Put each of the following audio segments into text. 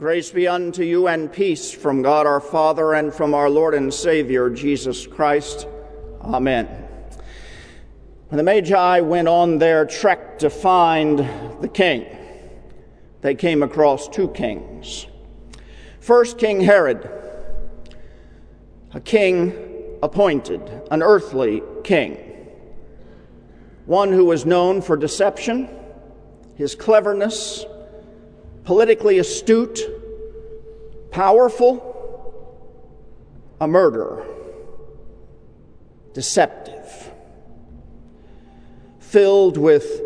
Grace be unto you and peace from God our Father and from our Lord and Savior Jesus Christ. Amen. When the Magi went on their trek to find the king, they came across two kings. First, King Herod, a king appointed, an earthly king, one who was known for deception, his cleverness, politically astute, powerful, a murderer, deceptive, filled with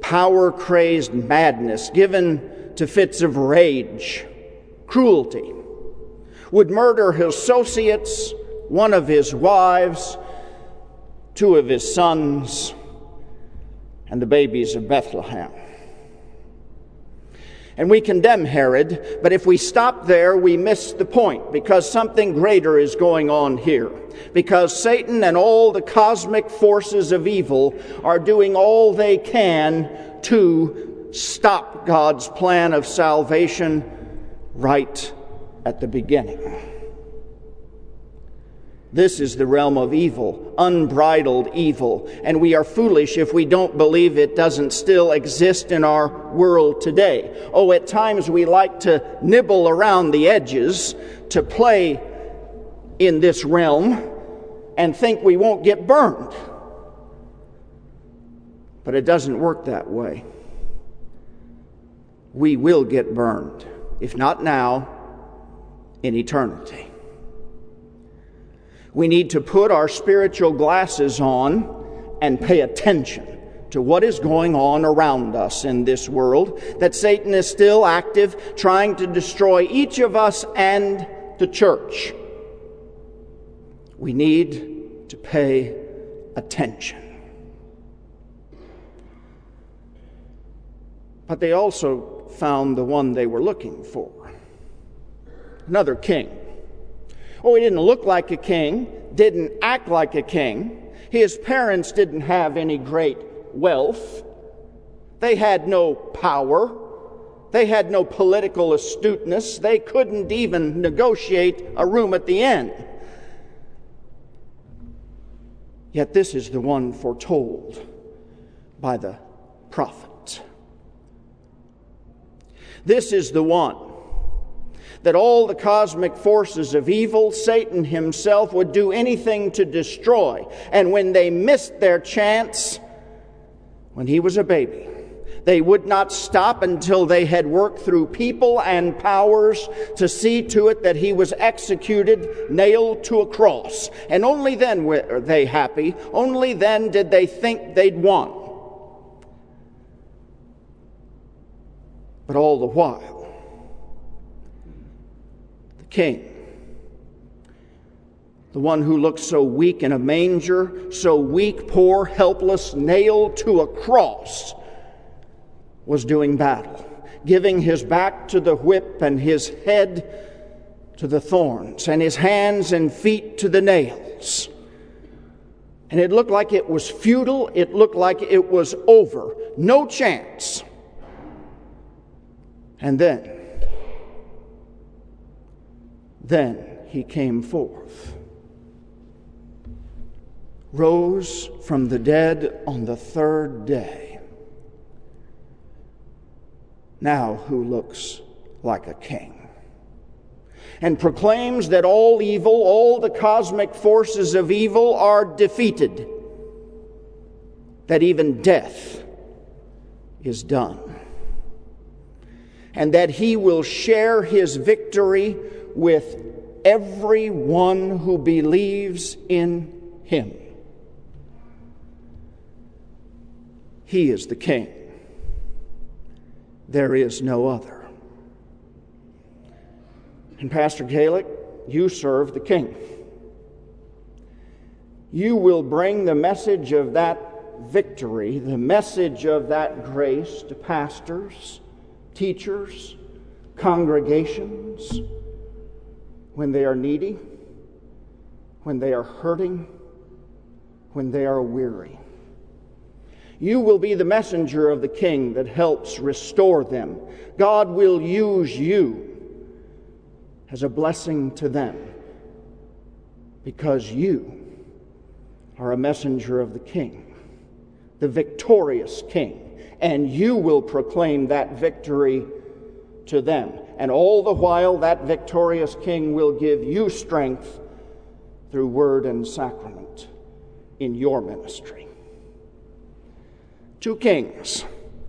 power crazed madness, given to fits of rage, cruelty, would murder his associates, one of his wives, two of his sons, and the babies of Bethlehem. And we condemn Herod, but if we stop there, we miss the point because something greater is going on here. Because Satan and all the cosmic forces of evil are doing all they can to stop God's plan of salvation right at the beginning. This is the realm of evil, unbridled evil, and we are foolish if we don't believe it doesn't still exist in our world today. Oh, at times we like to nibble around the edges to play in this realm and think we won't get burned. But it doesn't work that way. We will get burned, if not now, in eternity. We need to put our spiritual glasses on and pay attention to what is going on around us in this world, that Satan is still active, trying to destroy each of us and the church. We need to pay attention. But they also found the one they were looking for another king. Oh, he didn't look like a king, didn't act like a king. His parents didn't have any great wealth. They had no power. They had no political astuteness. They couldn't even negotiate a room at the inn. Yet this is the one foretold by the prophet. This is the one that all the cosmic forces of evil, Satan himself, would do anything to destroy. And when they missed their chance, when he was a baby, they would not stop until they had worked through people and powers to see to it that he was executed, nailed to a cross. And only then were they happy. Only then did they think they'd won. But all the while, king. The one who looked so weak in a manger, so weak, poor, helpless, nailed to a cross, was doing battle, giving his back to the whip and his head to the thorns, and his hands and feet to the nails. And it looked like it was futile, it looked like it was over, no chance. And then, then he came forth, rose from the dead on the third day. Now, who looks like a king and proclaims that all evil, all the cosmic forces of evil are defeated, that even death is done, and that he will share his victory with everyone who believes in him. He is the King. There is no other. And Pastor Gaelic, you serve the King. You will bring the message of that victory, the message of that grace to pastors, teachers, congregations when they are needy, when they are hurting, when they are weary. You will be the messenger of the King that helps restore them. God will use you as a blessing to them because you are a messenger of the King, the victorious King, and you will proclaim that victory to them. And all the while, that victorious King will give you strength through word and sacrament in your ministry. Two kings.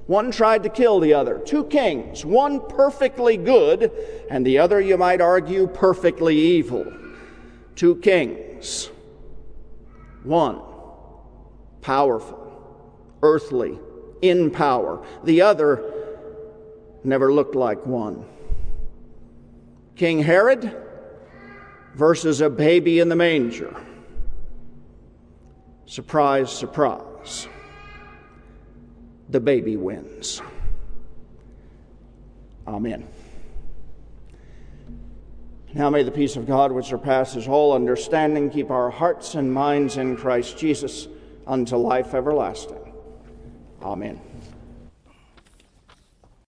One tried to kill the other. Two kings. One perfectly good, and the other, you might argue, perfectly evil. Two kings. One powerful, earthly, in power. The other never looked like one. King Herod versus a baby in the manger. Surprise, surprise. The baby wins. Amen. Now may the peace of God, which surpasses all understanding, keep our hearts and minds in Christ Jesus unto life everlasting. Amen.